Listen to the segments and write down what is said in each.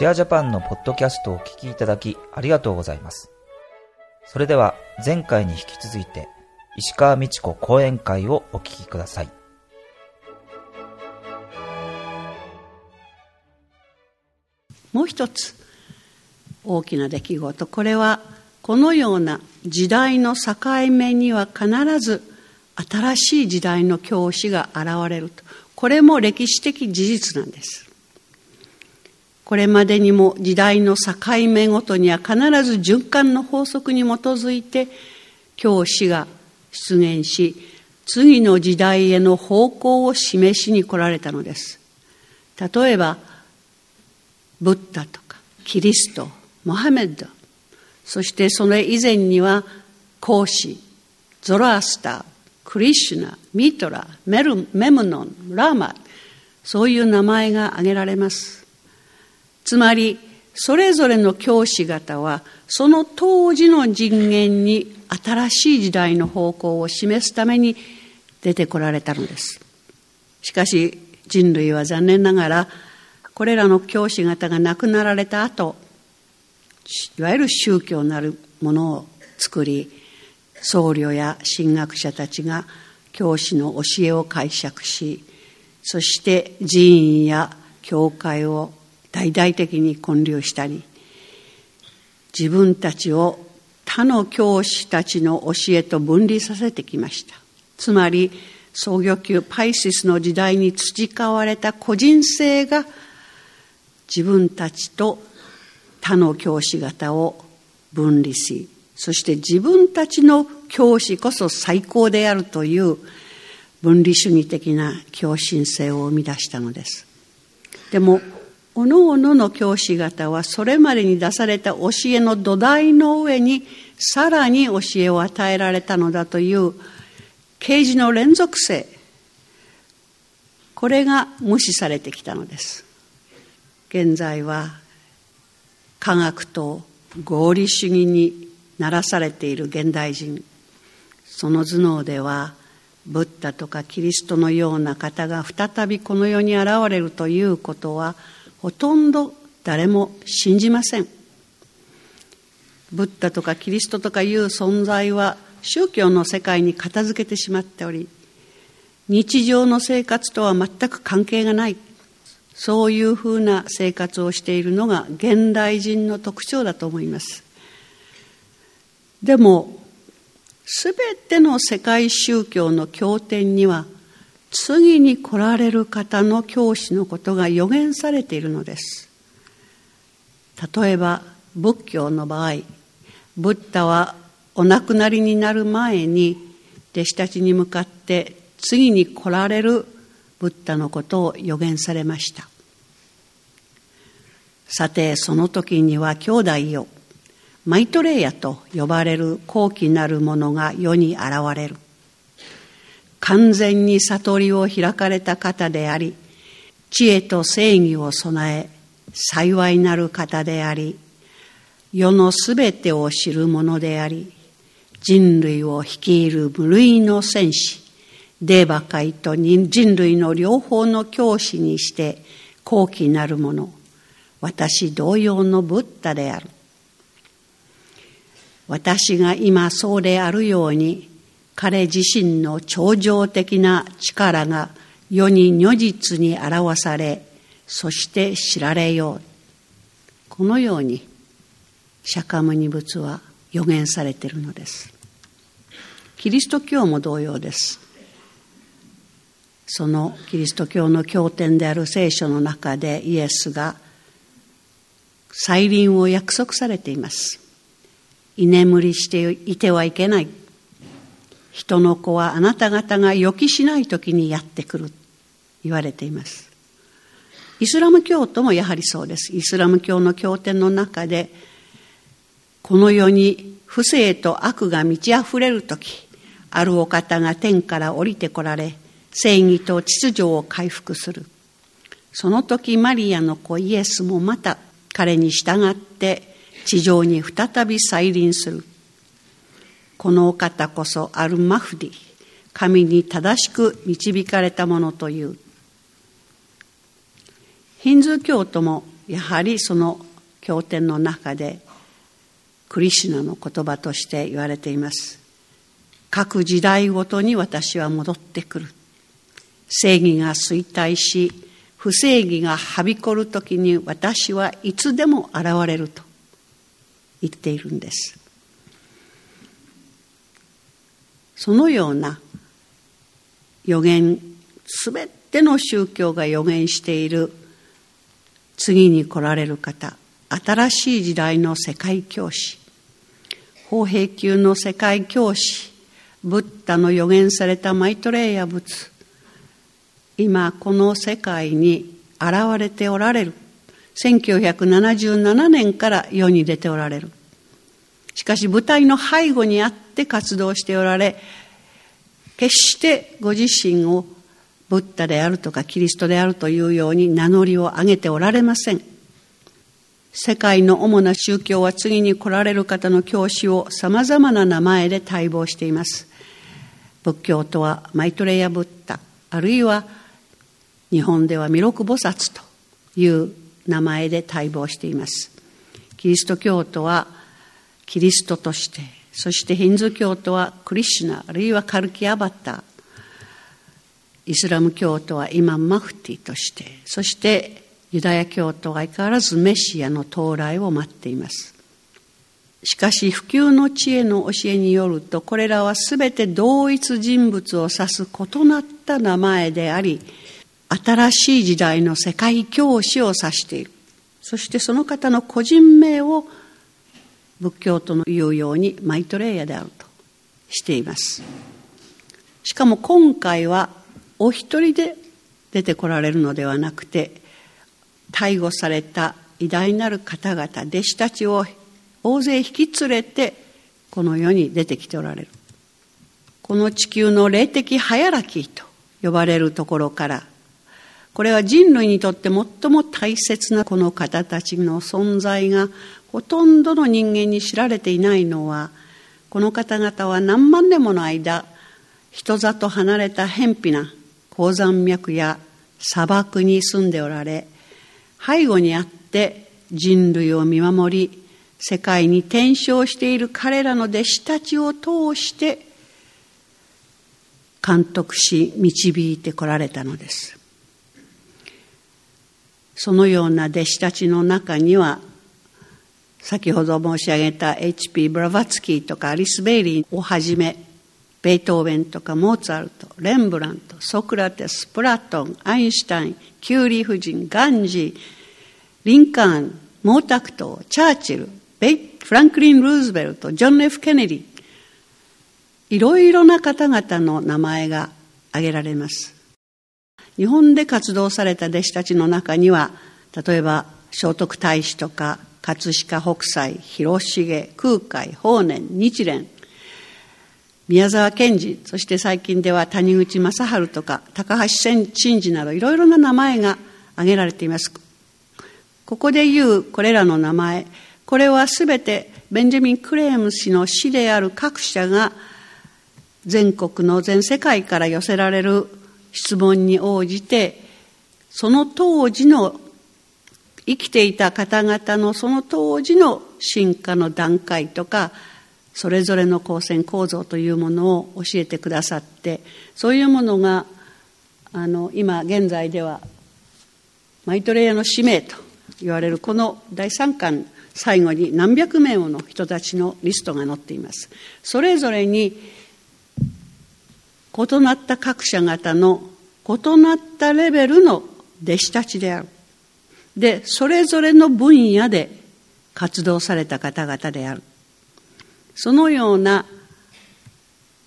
シェアジャパンのポッドキャストをお聞きいただきありがとうございます。それでは前回に引き続いて石川美智子講演会をお聞きください。もう一つ大きな出来事これはこのような時代の境目には必ず新しい時代の教師が現れるとこれも歴史的事実なんですこれまでにも時代の境目ごとには必ず循環の法則に基づいて教師が出現し次の時代への方向を示しに来られたのです。例えばブッダとかキリストモハメッド。そしてそれ以前には孔子ゾロアスタークリシュナミトラメルメムノンラーマ。そういう名前が挙げられます。つまりそれぞれの教師方はその当時の人間に新しい時代の方向を示すために出てこられたのです。しかし人類は残念ながらこれらの教師方が亡くなられた後いわゆる宗教なるものを作り僧侶や神学者たちが教師の教えを解釈しそして寺院や教会を大々的に建立したり自分たちを他の教師たちの教えと分離させてきました。つまり創業級パイシスの時代に培われた個人性が自分たちと他の教師方を分離しそして自分たちの教師こそ最高であるという分離主義的な教心性を生み出したのです。でもおのおのの教師方はそれまでに出された教えの土台の上にさらに教えを与えられたのだという啓示の連続性。これが無視されてきたのです。現在は科学と合理主義にならされている現代人。その頭脳ではブッダとかキリストのような方が再びこの世に現れるということはほとんど誰も信じません。ブッダとかキリストとかいう存在は宗教の世界に片付けてしまっており日常の生活とは全く関係がない。そういうふうな生活をしているのが現代人の特徴だと思います。でもすべての世界宗教の経典には次に来られる方の教師のことが予言されているのです。例えば仏教の場合ブッダはお亡くなりになる前に弟子たちに向かって次に来られるブッダのことを予言されました。さてその時には兄弟よマイトレイヤと呼ばれる高貴なる者が世に現れる。完全に悟りを開かれた方であり知恵と正義を備え幸いなる方であり世のすべてを知る者であり人類を率いる無類の戦士デーバ界と人類の両方の教師にして高貴なる者私同様のブッダである。私が今そうであるように彼自身の超常的な力が世に如実に表されそして知られよう。このように釈迦牟尼仏は予言されているのです。キリスト教も同様です。そのキリスト教の経典である聖書の中でイエスが再臨を約束されています。居眠りしていてはいけない。人の子はあなた方が予期しない時にやってくる言われています。イスラム教徒もやはりそうです。イスラム教の経典の中でこの世に不正と悪が満ち溢れる時あるお方が天から降りてこられ正義と秩序を回復する。その時マリアの子イエスもまた彼に従って地上に再び再臨する。このお方こそアルマフディ神に正しく導かれたものという。ヒンズー教徒もやはりその経典の中でクリシュナの言葉として言われています。各時代ごとに私は戻ってくる。正義が衰退し不正義がはびこる時に私はいつでも現れると言っているんです。そのような予言すべての宗教が予言している次に来られる方新しい時代の世界教師法平級の世界教師ブッダの予言されたマイトレイヤ仏今この世界に現れておられる。1977年から世に出ておられる。しかし舞台の背後にあって活動しておられ決してご自身をブッダであるとかキリストであるというように名乗りを上げておられません。世界の主な宗教は次に来られる方の教師をさまざまな名前で待望しています。仏教とはマイトレイヤ・ブッダあるいは日本では弥勒菩薩という名前で待望しています。キリスト教徒はキリストとしてそしてヒンズー教徒はクリシュナあるいはカルキアバターイスラム教徒はイマン・マフティとしてそしてユダヤ教徒は相変わらずメシアの到来を待っています。しかし普及の知恵の教えによるとこれらは全て同一人物を指す異なった名前であり新しい時代の世界教師を指している。そしてその方の個人名を仏教徒の言うようにマイトレイヤであるとしています。しかも今回はお一人で出てこられるのではなくて逮捕された偉大なる方々弟子たちを大勢引き連れてこの世に出てきておられる。この地球の霊的ハヤラキーと呼ばれるところからこれは人類にとって最も大切なこの方たちの存在がほとんどの人間に知られていないのはこの方々は何万年もの間人里離れた偏僻な高山脈や砂漠に住んでおられ背後にあって人類を見守り世界に転生している彼らの弟子たちを通して監督し導いてこられたのです。そのような弟子たちの中には先ほど申し上げた H.P. ブラバツキーとかアリス・ベイリーをはじめベートーベンとかモーツァルトレンブラントソクラテスプラトンアインシュタインキューリー夫人ガンジーリンカーン毛沢東チャーチルベイフランクリン・ルーズベルトジョン・ F・ ケネディいろいろな方々の名前が挙げられます日本で活動された弟子たちの中には例えば聖徳太子とか葛飾北斎広重空海法然日蓮宮沢賢治そして最近では谷口正治とか高橋真治などいろいろな名前が挙げられています。ここで言うこれらの名前これはすべてベンジャミン・クレーム氏の死である各社が全国の全世界から寄せられる質問に応じてその当時の生きていた方々のその当時の進化の段階とかそれぞれの光線構造というものを教えてくださってそういうものがあの今現在ではマイトレイヤの使命と言われるこの第3巻最後に何百名もの人たちのリストが載っています。それぞれに異なった各社方の異なったレベルの弟子たちである。でそれぞれの分野で活動された方々である。そのような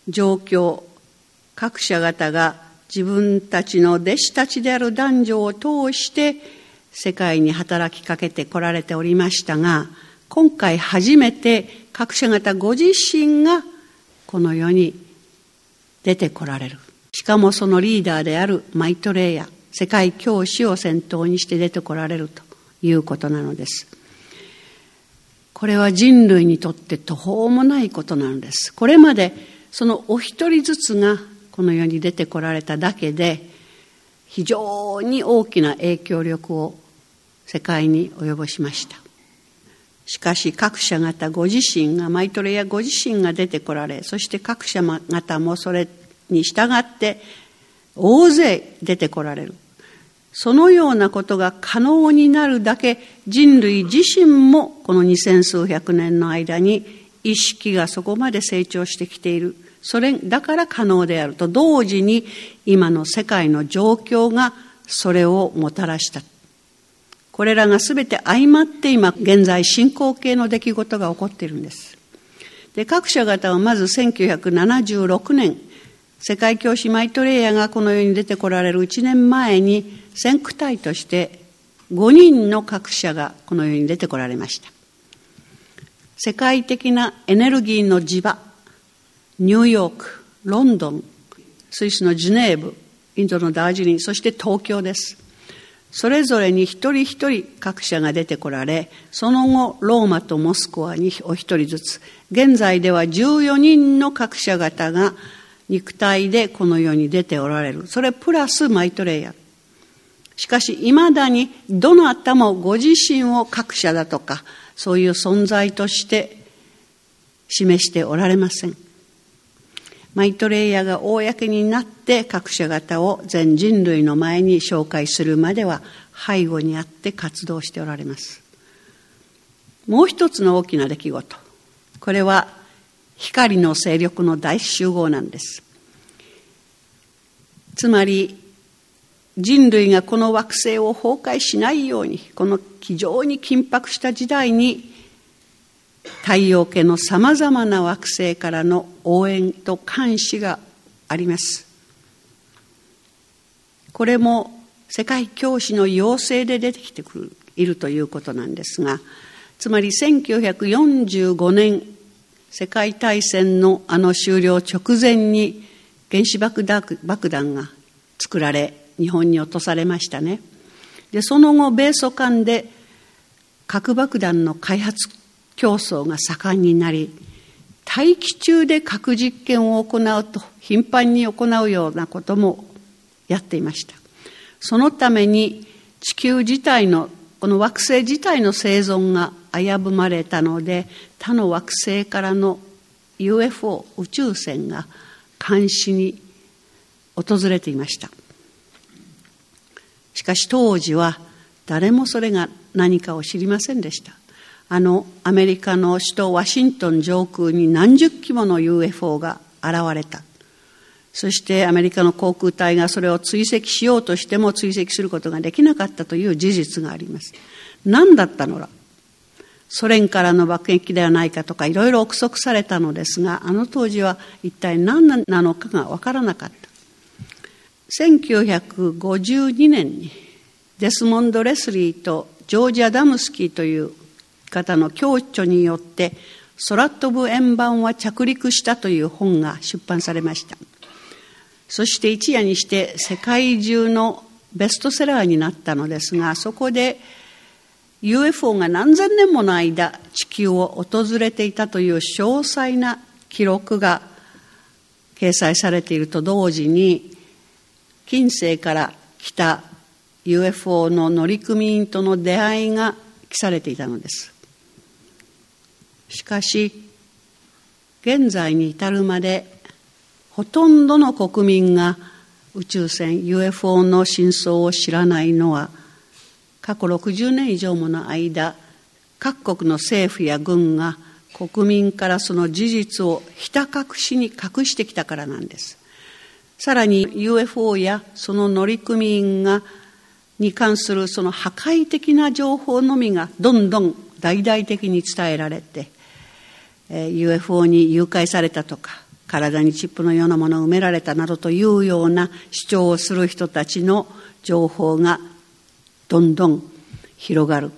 状況各社方が自分たちの弟子たちである男女を通して世界に働きかけてこられておりましたが今回初めて各社方ご自身がこの世に出てこられる。しかもそのリーダーであるマイトレイヤ世界教師を先頭にして出てこられるということなのです。これは人類にとって途方もないことなんです。これまでそのお一人ずつがこの世に出てこられただけで非常に大きな影響力を世界に及ぼしました。しかし各社方ご自身がマイトレやご自身が出てこられそして各社方もそれに従って大勢出てこられる。そのようなことが可能になるだけ人類自身もこの二千数百年の間に意識がそこまで成長してきている。それだから可能であると同時に今の世界の状況がそれをもたらした。これらが全て相まって今現在進行形の出来事が起こっているんです。で各社方はまず1976年世界教師マイトレイヤーがこの世に出てこられる1年前に先駆隊として5人の各社がこの世に出てこられました。世界的なエネルギーの地場ニューヨークロンドンスイスのジュネーブインドのダージリンそして東京です。それぞれに一人一人各社が出てこられその後ローマとモスクワにお一人ずつ現在では14人の各社方が肉体でこの世に出ておられる。それプラスマイトレイヤー。しかし未だにどなたもご自身を各社だとかそういう存在として示しておられません。マイトレイヤーが公になって各社方を全人類の前に紹介するまでは背後にあって活動しておられます。もう一つの大きな出来事。これは光の勢力の大集合なんです。つまり人類がこの惑星を崩壊しないようにこの非常に緊迫した時代に太陽系のさまざまな惑星からの応援と監視があります。これも世界教師の要請で出てきてくるいるということなんですがつまり1945年世界大戦のあの終了直前に原子爆弾が作られ日本に落とされましたね。でその後米ソ間で核爆弾の開発競争が盛んになり大気中で核実験を行うと頻繁に行うようなこともやっていました。そのために地球自体のこの惑星自体の生存が危ぶまれたので他の惑星からの UFO 宇宙船が監視に訪れていました。しかし当時は誰もそれが何かを知りませんでした。あのアメリカの首都ワシントン上空に何十機もの UFO が現れた。そしてアメリカの航空隊がそれを追跡しようとしても追跡することができなかったという事実があります。何だったのだソ連からの爆撃ではないかとかいろいろ憶測されたのですがあの当時は一体何なのかが分からなかった。1952年にデスモンド・レスリーとジョージ・アダムスキーという方の共著によって空飛ぶ円盤は着陸したという本が出版されました。そして一夜にして世界中のベストセラーになったのですがそこで UFO が何千年もの間地球を訪れていたという詳細な記録が掲載されていると同時に近世から来た UFO の乗組員との出会いが記されていたのです。しかし現在に至るまでほとんどの国民が宇宙船 UFO の真相を知らないのは過去60年以上もの間各国の政府や軍が国民からその事実をひた隠しに隠してきたからなんです。さらに UFO やその乗組員がに関するその破壊的な情報のみがどんどん大々的に伝えられて、え、UFO に誘拐されたとか体にチップのようなものを埋められたなどというような主張をする人たちの情報がどんどん広がる。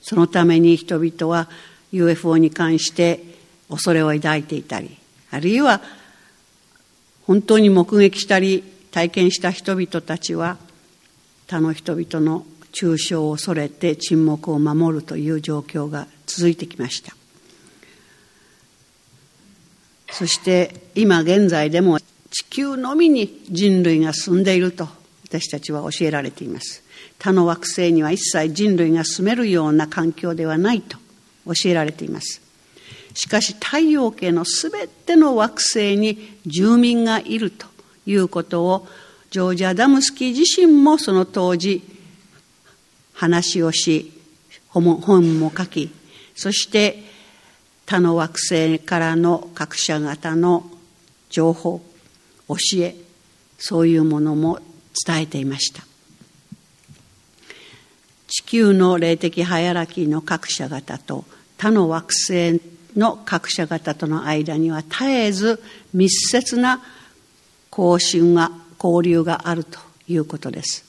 そのために人々は UFO に関して恐れを抱いていたりあるいは本当に目撃したり体験した人々たちは他の人々の抽象を恐れて沈黙を守るという状況が続いてきました。そして今現在でも地球のみに人類が住んでいると私たちは教えられています。他の惑星には一切人類が住めるような環境ではないと教えられています。しかし太陽系のすべての惑星に住民がいるということをジョージ・アダムスキー自身もその当時話をし本も書きそして他の惑星からの各社方の情報教えそういうものも伝えていました。地球の霊的ハイアラキーの各社方と他の惑星の各社方との間には絶えず密接な交信が交流があるということです。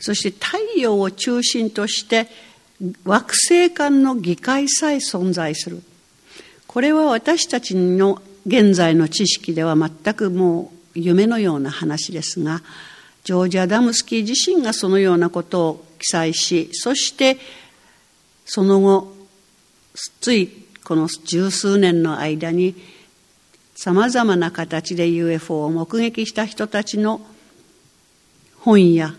そして太陽を中心として惑星間の議会さえ存在する。これは私たちの現在の知識では全くもう夢のような話ですがジョージ・アダムスキー自身がそのようなことを記載しそしてその後ついこの十数年の間にさまざまな形で UFO を目撃した人たちの本や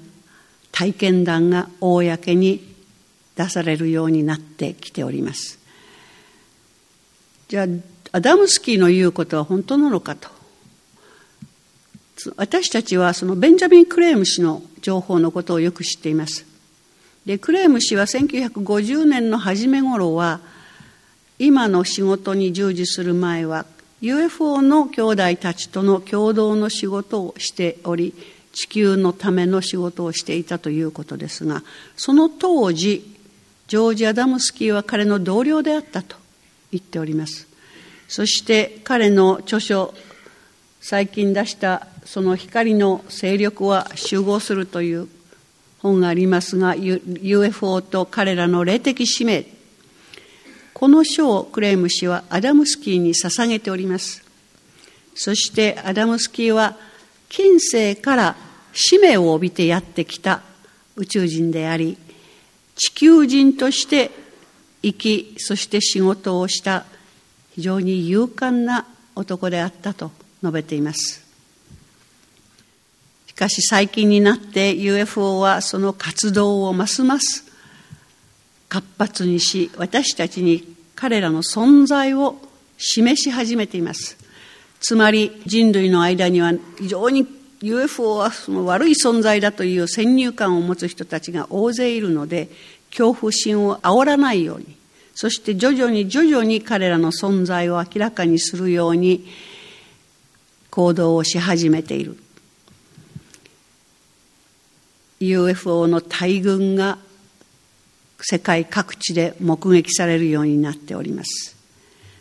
体験談が公に出されるようになってきております。じゃあアダムスキーの言うことは本当なのかと私たちはそのベンジャミン・クレーム氏の情報のことをよく知っていますでクレーム氏は1950年の初め頃は今の仕事に従事する前は UFO の兄弟たちとの共同の仕事をしており地球のための仕事をしていたということですがその当時ジョージ・アダムスキーは彼の同僚であったと言っております。そして彼の著書最近出したその光の勢力は集合するという本がありますが UFO と彼らの霊的使命。この書をクレーム氏はアダムスキーに捧げております。そしてアダムスキーは近世から使命を帯びてやってきた宇宙人であり地球人として生きそして仕事をした非常に勇敢な男であったと述べています。しかし最近になって UFO はその活動をますます活発にし私たちに彼らの存在を示し始めています。つまり人類の間には非常に UFO はその悪い存在だという先入観を持つ人たちが大勢いるので恐怖心を煽らないようにそして徐々に徐々に彼らの存在を明らかにするように行動をし始めている UFO の大群が世界各地で目撃されるようになっております。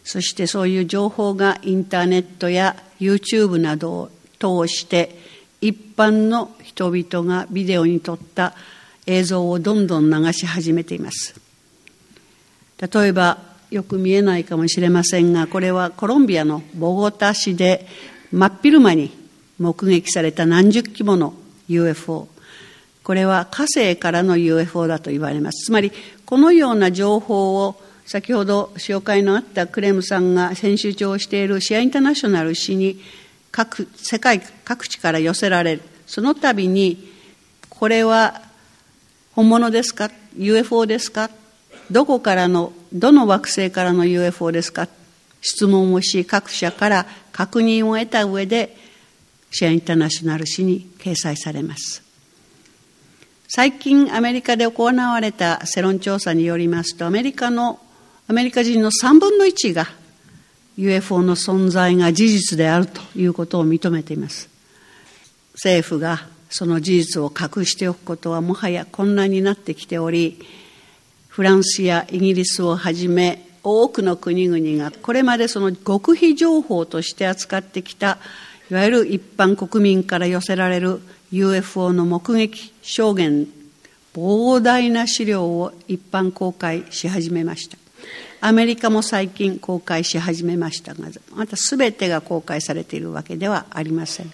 そしてそういう情報がインターネットや YouTube などを通して一般の人々がビデオに撮った映像をどんどん流し始めています。例えばよく見えないかもしれませんがこれはコロンビアのボゴタ市で真っ昼間に目撃された何十機もの UFO これは火星からの UFO だと言われます。つまり、このような情報を先ほど紹介のあったクレムさんが編集長をしているシアインターナショナル市に各世界各地から寄せられる。その度に、これは本物ですか ?UFO ですか？どこからの、どの惑星からの UFO ですか？質問をし、各社から確認を得た上で、シェアインターナショナル誌に掲載されます。最近アメリカで行われた世論調査によりますとアメリカのアメリカ人の3分の1が UFO の存在が事実であるということを認めています。政府がその事実を隠しておくことはもはや困難になってきておりフランスやイギリスをはじめ多くの国々がこれまでその極秘情報として扱ってきたいわゆる一般国民から寄せられる UFO の目撃証言膨大な資料を一般公開し始めました。アメリカも最近公開し始めましたがまた全てが公開されているわけではありません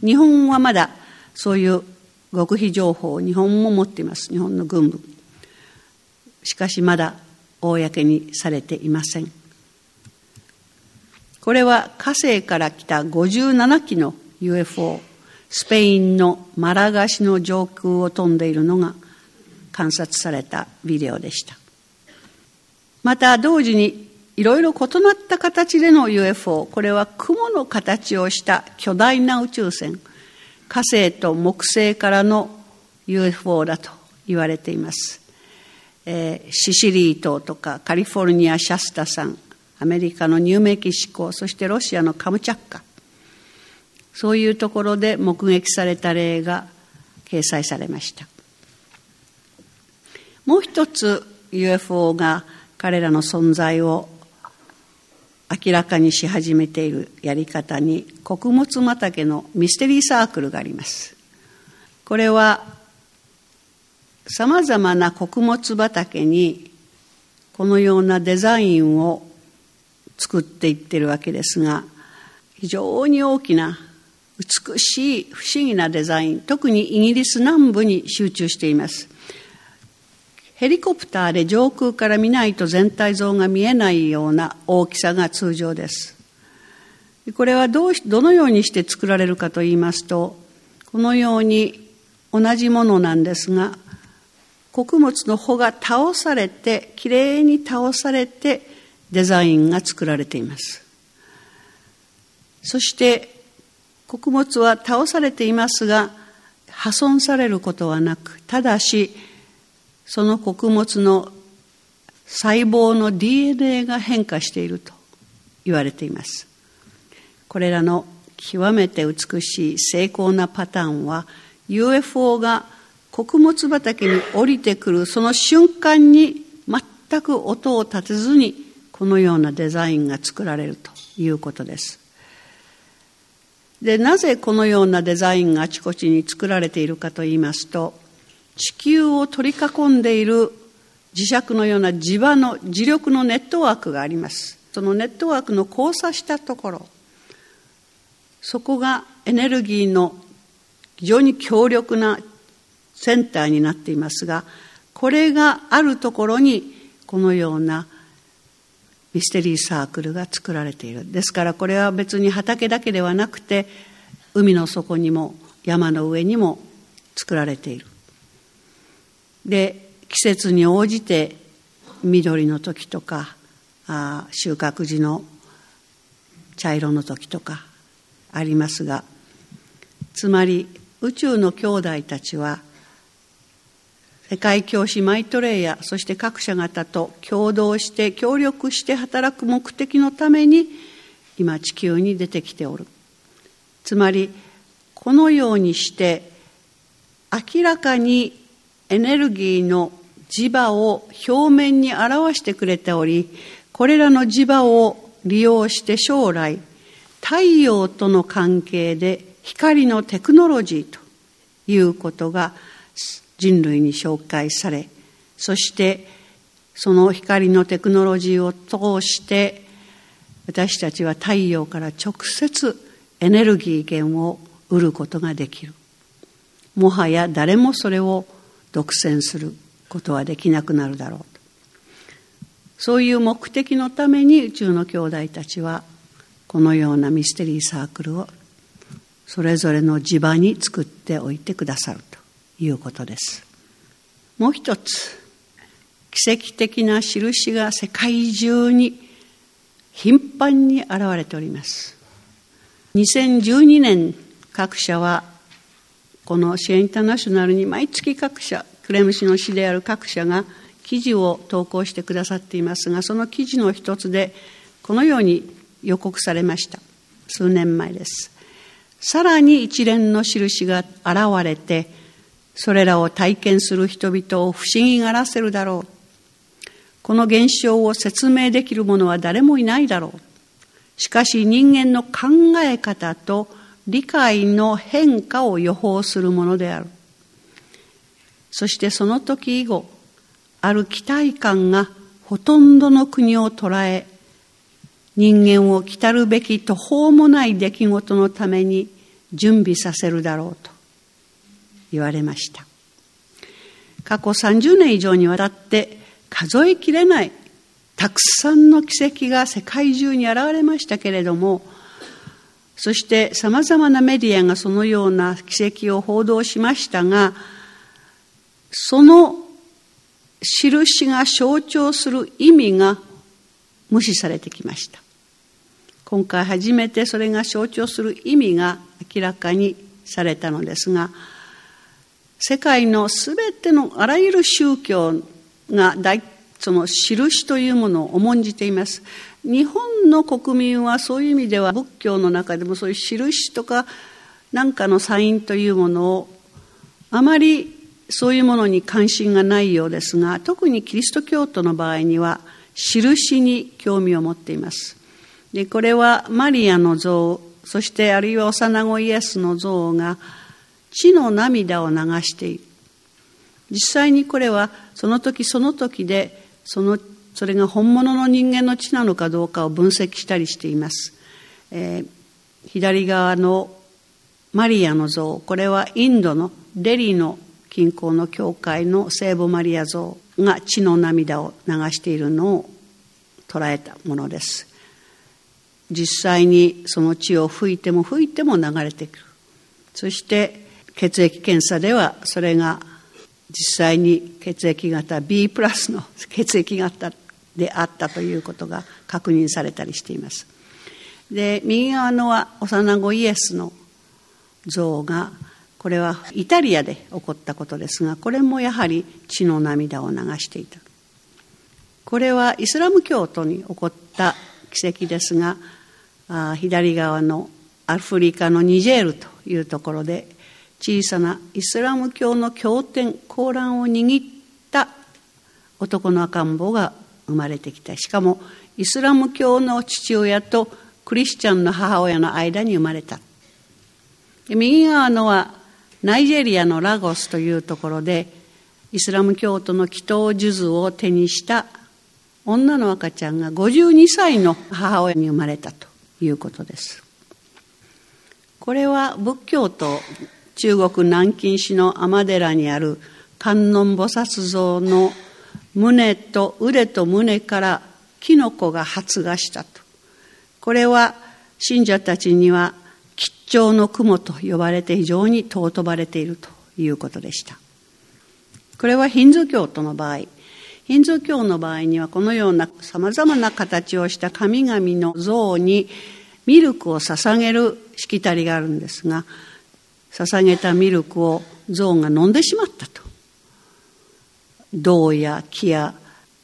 日本はまだそういう極秘情報を日本も持っています日本の軍部しかしまだ公にされていませんこれは火星から来た57機の UFO スペインのマラガシの上空を飛んでいるのが観察されたビデオでした。また同時にいろいろ異なった形での UFO、これは雲の形をした巨大な宇宙船、火星と木星からの UFO だと言われています。えー、シシリー島とかカリフォルニア・シャスタ山、アメリカのニューメキシコ、そしてロシアのカムチャッカ、そういうところで目撃された例が掲載されました。もう一つ UFO が彼らの存在を明らかにし始めているやり方に穀物畑のミステリーサークルがあります。これはさまざまな穀物畑にこのようなデザインを作っていってるわけですが非常に大きな美しい不思議なデザイン特にイギリス南部に集中していますヘリコプターで上空から見ないと全体像が見えないような大きさが通常です。これはどうしどのようにして作られるかと言いますとこのように同じものなんですが穀物の穂が倒されてきれいに倒されてデザインが作られています。そして穀物は倒されていますが破損されることはなくただしその穀物の細胞の DNA が変化していると言われていますこれらの極めて美しい精巧なパターンは UFO が穀物畑に降りてくるその瞬間に全く音を立てずにこのようなデザインが作られるということです。で、なぜこのようなデザインがあちこちに作られているかと言いますと、地球を取り囲んでいる磁石のような磁場の磁力のネットワークがあります。そのネットワークの交差したところ、そこがエネルギーの非常に強力なセンターになっていますがこれがあるところにこのようなミステリーサークルが作られているですからこれは別に畑だけではなくて海の底にも山の上にも作られているで季節に応じて緑の時とかあ収穫時の茶色の時とかありますがつまり宇宙の兄弟たちは世界教師マイトレイヤーそして各社方と共同して協力して働く目的のために今地球に出てきておる。つまりこのようにして明らかにエネルギーの磁場を表面に表してくれておりこれらの磁場を利用して将来太陽との関係で光のテクノロジーということが人類に紹介されそしてその光のテクノロジーを通して私たちは太陽から直接エネルギー源を得ることができる。もはや誰もそれを独占することはできなくなるだろうとそういう目的のために宇宙の兄弟たちはこのようなミステリーサークルをそれぞれの地場に作っておいてくださるということです。もう一つ、奇跡的な印が世界中に頻繁に現れております。2012年各社はこのシェインターナショナルに毎月各社、クレムシの市である各社が記事を投稿してくださっていますが、その記事の一つでこのように予告されました。数年前です。さらに一連の印が現れて、それらを体験する人々を不思議がらせるだろう。この現象を説明できる者は誰もいないだろう。しかし人間の考え方と理解の変化を予報するものである。そしてその時以後、ある期待感がほとんどの国を捉え、人間を来るべき途方もない出来事のために準備させるだろうと。言われました過去30年以上にわたって数えきれないたくさんの奇跡が世界中に現れましたけれどもそして様々なメディアがそのような奇跡を報道しましたが、その印が象徴する意味が無視されてきました。今回初めてそれが象徴する意味が明らかにされたのですが、世界のすべてのあらゆる宗教がその印というものを重んじています。日本の国民はそういう意味では仏教の中でもそういう印とか何かのサインというものをあまりそういうものに関心がないようですが特にキリスト教徒の場合には印に興味を持っています。でこれはマリアの像そしてあるいは幼子イエスの像が血の涙を流している。実際にこれはその時その時でそのそれが本物の人間の血なのかどうかを分析したりしています。えー、左側のマリアの像、これはインドのデリーの近郊の教会の聖母マリア像が血の涙を流しているのを捉えたものです。実際にその血を吹いても吹いても流れてくる。そして血液検査ではそれが実際に血液型 B プラスの血液型であったということが確認されたりしています。で右側のは幼子イエスの像がこれはイタリアで起こったことですがこれもやはり血の涙を流していたこれはイスラム教徒に起こった奇跡ですが左側のアフリカのニジェールというところで小さなイスラム教の経典コーランを握った男の赤ん坊が生まれてきた。しかもイスラム教の父親とクリスチャンの母親の間に生まれた。右側のはナイジェリアのラゴスというところでイスラム教徒の祈祷数珠を手にした女の赤ちゃんが52歳の母親に生まれたということです。これは仏教と中国南京市の尼寺にある観音菩薩像の胸と腕と胸からキノコが発芽したと。これは信者たちには吉兆の雲と呼ばれて非常に尊ばれているということでした。これはヒンズー教徒の場合、ヒンズー教の場合にはこのような様々な形をした神々の像にミルクを捧げるしきたりがあるんですが、捧げたミルクを象が飲んでしまったと。銅や木や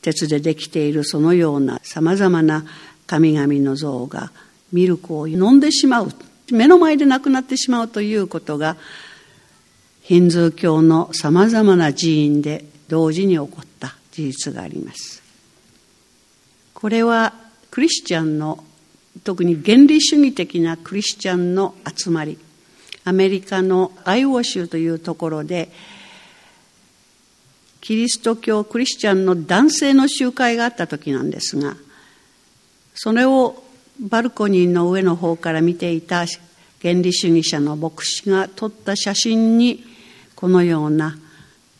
鉄でできているそのようなさまざまな神々の像がミルクを飲んでしまう目の前で亡くなってしまうということがヒンズー教のさまざまな寺院で同時に起こった事実があります。これはクリスチャンの特に原理主義的なクリスチャンの集まりアメリカのアイオ州というところでキリスト教クリスチャンの男性の集会があった時なんですがそれをバルコニーの上の方から見ていた原理主義者の牧師が撮った写真にこのような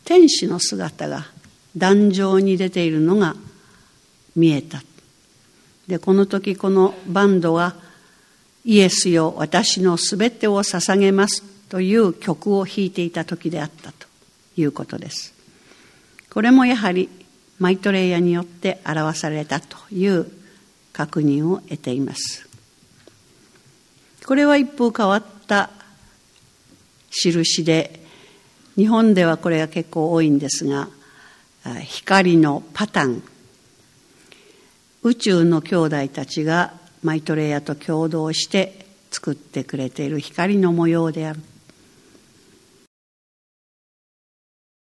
天使の姿が壇上に出ているのが見えた。でこの時このバンドはイエスよ私のすべてを捧げますという曲を弾いていた時であったということです。これもやはりマイトレイヤによって表されたという確認を得ています。これは一風変わった印で日本ではこれが結構多いんですが光のパターン宇宙の兄弟たちがマイトレイヤと共同して作ってくれている光の模様である